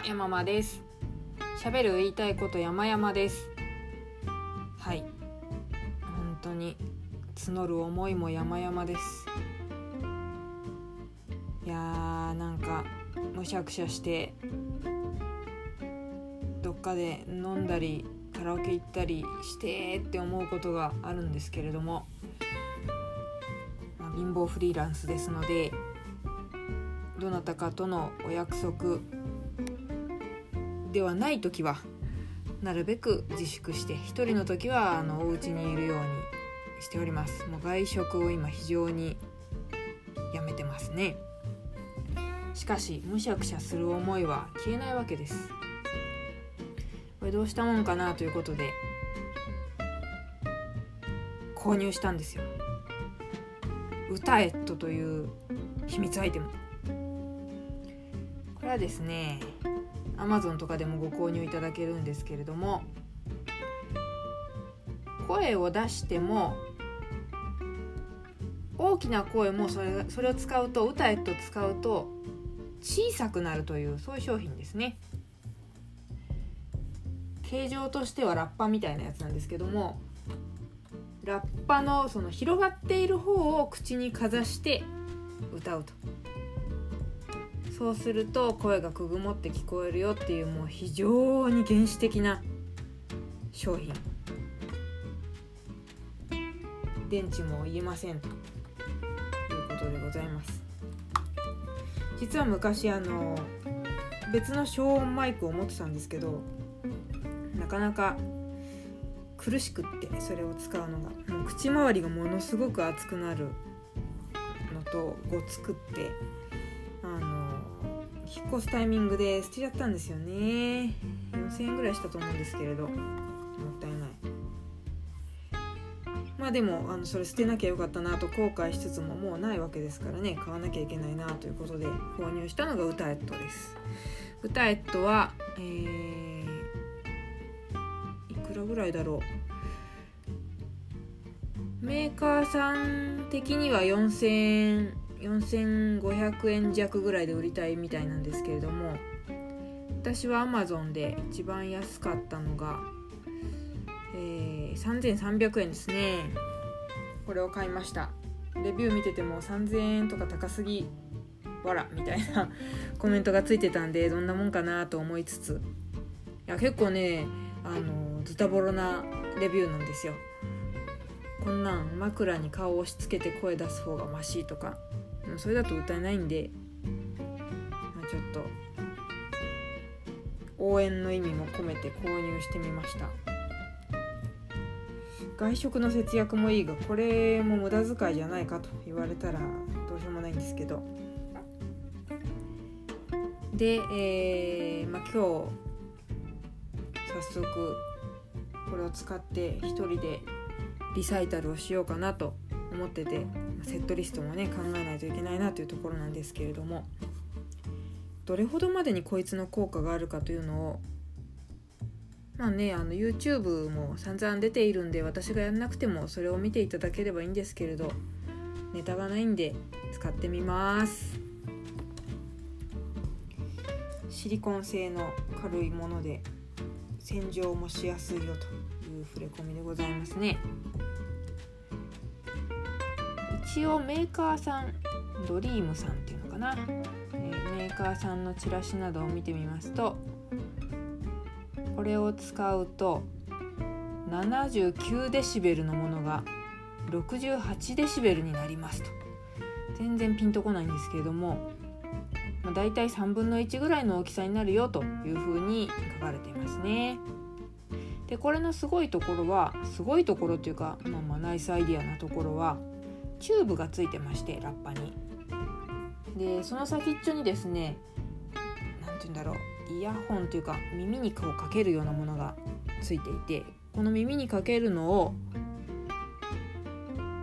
は山間です。喋る言いたいこと山々です。はい。本当に募る思いも山々です。いやーなんかむしゃくしゃしてどっかで飲んだりカラオケ行ったりしてって思うことがあるんですけれども、まあ、貧乏フリーランスですのでどなたかとのお約束ではない時はなるべく自粛して一人の時はあのお家にいるようにしております。もう外食を今非常にやめてますね。しかしむしゃくしゃする思いは消えないわけです。これどうしたもんかなということで購入したんですよ。歌えっとという秘密アイテム。これはですね Amazon とかでもご購入いただけるんですけれども声を出しても大きな声もそれそれを使うと歌えと使うと小さくなるというそういう商品ですね。形状としてはラッパみたいなやつなんですけどもラッパのその広がっている方を口にかざして歌うと。そうすると声がくぐもって聞こえるよっていうもう非常に原始的な商品。電池も言えませんということでございます。実は昔あの別の消音マイクを持ってたんですけどなかなか苦しくってそれを使うのが。もう口周りがものすごく熱くなるのとごつくって引っ越すタイミングで捨てちゃったんですよね。4000円ぐらいしたと思うんですけれど。もったいない。まあでもあのそれ捨てなきゃよかったなと後悔しつつももうないわけですからね。買わなきゃいけないなということで購入したのがウタエットです。ウタエットはえー、いくらぐらいだろう。メーカーさん的には4000円4500円弱ぐらいで売りたいみたいなんですけれども私は Amazon で一番安かったのが、えー、3300円ですね。これを買いました。レビュー見てても3000円とか高すぎわらみたいな コメントがついてたんでどんなもんかなと思いつつ。いや結構ねあのズタボロなレビューなんですよ。こんなん枕に顔を押し付けて声出す方がマシとか。それだと歌えないんで、まあ、ちょっと応援の意味も込めて購入してみました。外食の節約もいいがこれも無駄遣いじゃないかと言われたらどうしようもないんですけど。で、えーまあ、今日早速これを使って一人でリサイタルをしようかなと思ってて。セットリストもね考えないといけないなというところなんですけれどもどれほどまでにこいつの効果があるかというのをまあねあの YouTube も散々出ているんで私がやんなくてもそれを見ていただければいいんですけれどネタがないんで使ってみます。シリコン製の軽いもので洗浄もしやすいよという触れ込みでございますね。一応メーカーさんドリームさんっていうのかな、えー、メーカーさんのチラシなどを見てみますとこれを使うと79デシベルのものが68デシベルになりますと全然ピンとこないんですけれども、まあ、大体3分の1ぐらいの大きさになるよというふうに書かれていますね。でこれのすごいところはすごいところっていうか、まあ、まあナイスアイディアなところはチューブがついてましてラッパに。でその先っちょにですね何て言うんだろうイヤホンというか耳にこうかけるようなものがついていてこの耳にかけるのを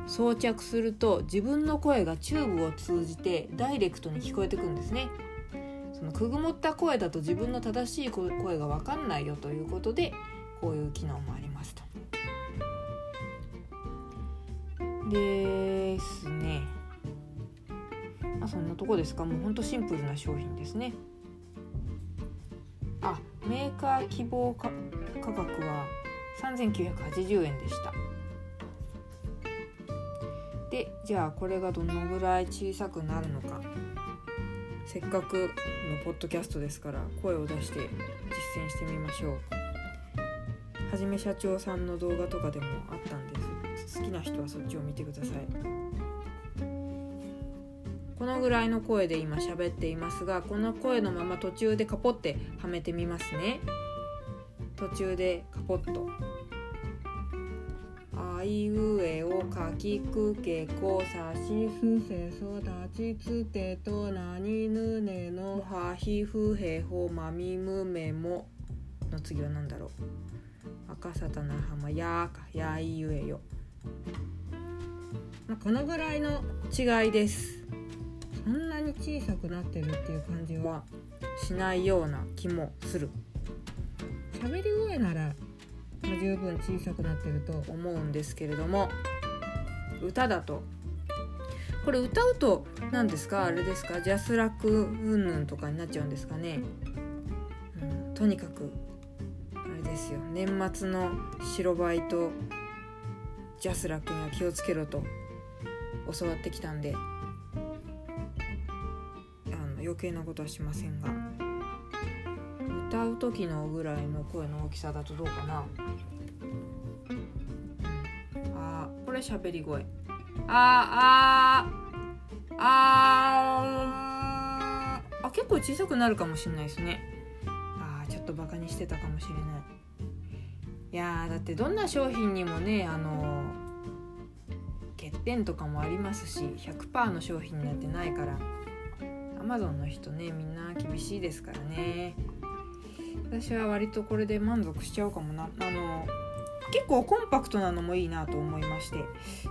装着すると自分の声がチューブを通じてダイレクトに聞こえてくるんですね。そのくぐもった声だと自分の正しい声が分かんないよということでこういう機能もありますと。ですね。まあそんなとこですか？もうほんとシンプルな商品ですね。あメーカー希望価格は3980円でした。でじゃあこれがどのぐらい小さくなるのか。せっかくのポッドキャストですから声を出して実践してみましょう。はじめ社長さんの動画とかでもあったんです好きな人はそっちを見てください。このぐらいの声で今喋っていますがこの声のまま途中でカポってはめてみますね。途中でカポッと。あいうえおかきくけこさしふせそだちつてとなにぬねのはひふへほまみむめも。の次は何だろう。赤さたなはまやかやいうえよ、まあ、このぐらいの違いです。そんなに小さくなってるっていう感じはしないような気もする。喋り声ならま、十分小さくなってると思うんですけれども歌だと。これ歌うと何ですか？あれですか？ジャスラックうんぬんとかになっちゃうんですかね、うん、とにかくあれですよ。年末の白バイとジャスラックには気をつけろと教わってきたんであの余計なことはしませんが歌う時のぐらいの声の大きさだとどうかな。あこれ喋り声。ああああ結構小さくなるかもしれないですね。ああちょっとバカにしてたかもしれない。いやだってどんな商品にもねあの欠点とかもありますし100%の商品になってないからアマゾンの人ねみんな厳しいですからね。私は割とこれで満足しちゃうかもな。あの結構コンパクトなのもいいなと思いまして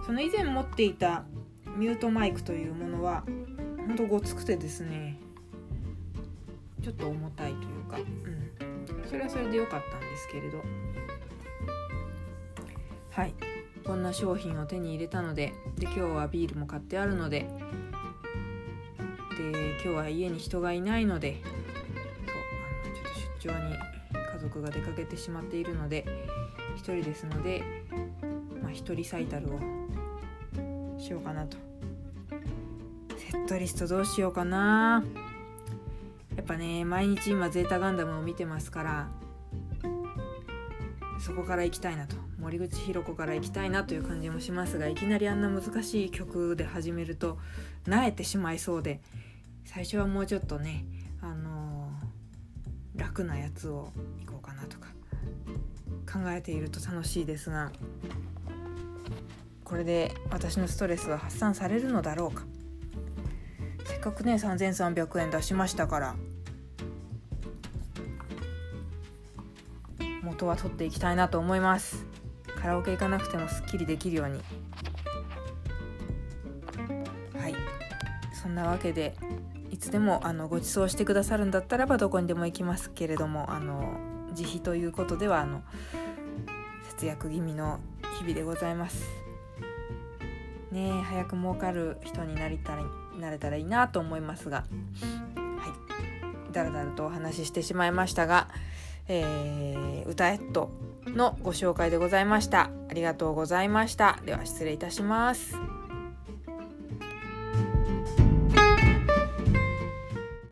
その以前持っていたミュートマイクというものはほんとごつくてですねちょっと重たいというか、うん、それはそれで良かったんですけれど。はい。こんな商品を手に入れたのでで今日はビールも買ってあるのでで今日は家に人がいないのでそうあのちょっと出張に家族が出かけてしまっているので1人ですので、まあ、1人サイタルをしようかなと。セットリストどうしようかな。やっぱね毎日今ゼータガンダムを見てますからそこから行きたいなと。森口博子から行きたいなという感じもしますがいきなりあんな難しい曲で始めるとなえてしまいそうで最初はもうちょっとねあのー、楽なやつを行こうかなとか考えていると楽しいですがこれで私のストレスは発散されるのだろうか。せっかくね3300円出しましたから元は取っていきたいなと思います。カラオケ行かなくてもすっきりできるように。はい。そんなわけでいつでもあのご馳走してくださるんだったらばどこにでも行きますけれどもあの自費ということではあの節約気味の日々でございます。ねえ早く儲かる人になりたらなれたらいいなと思いますが。はい。だらだらとお話ししてしまいましたが、えー、歌えっと。のご紹介でございました。ありがとうございました。では失礼いたします。